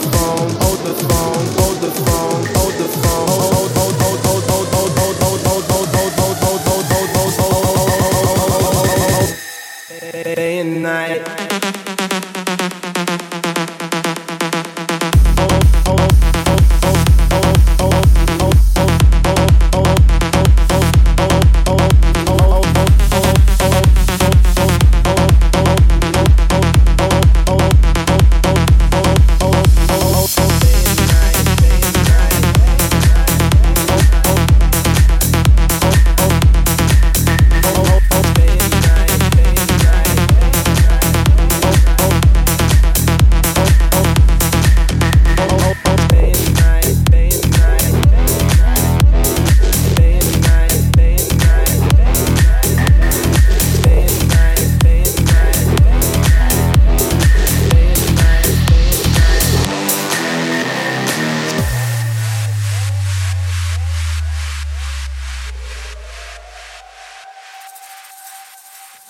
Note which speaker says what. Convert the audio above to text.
Speaker 1: The phone, hold the phone, hold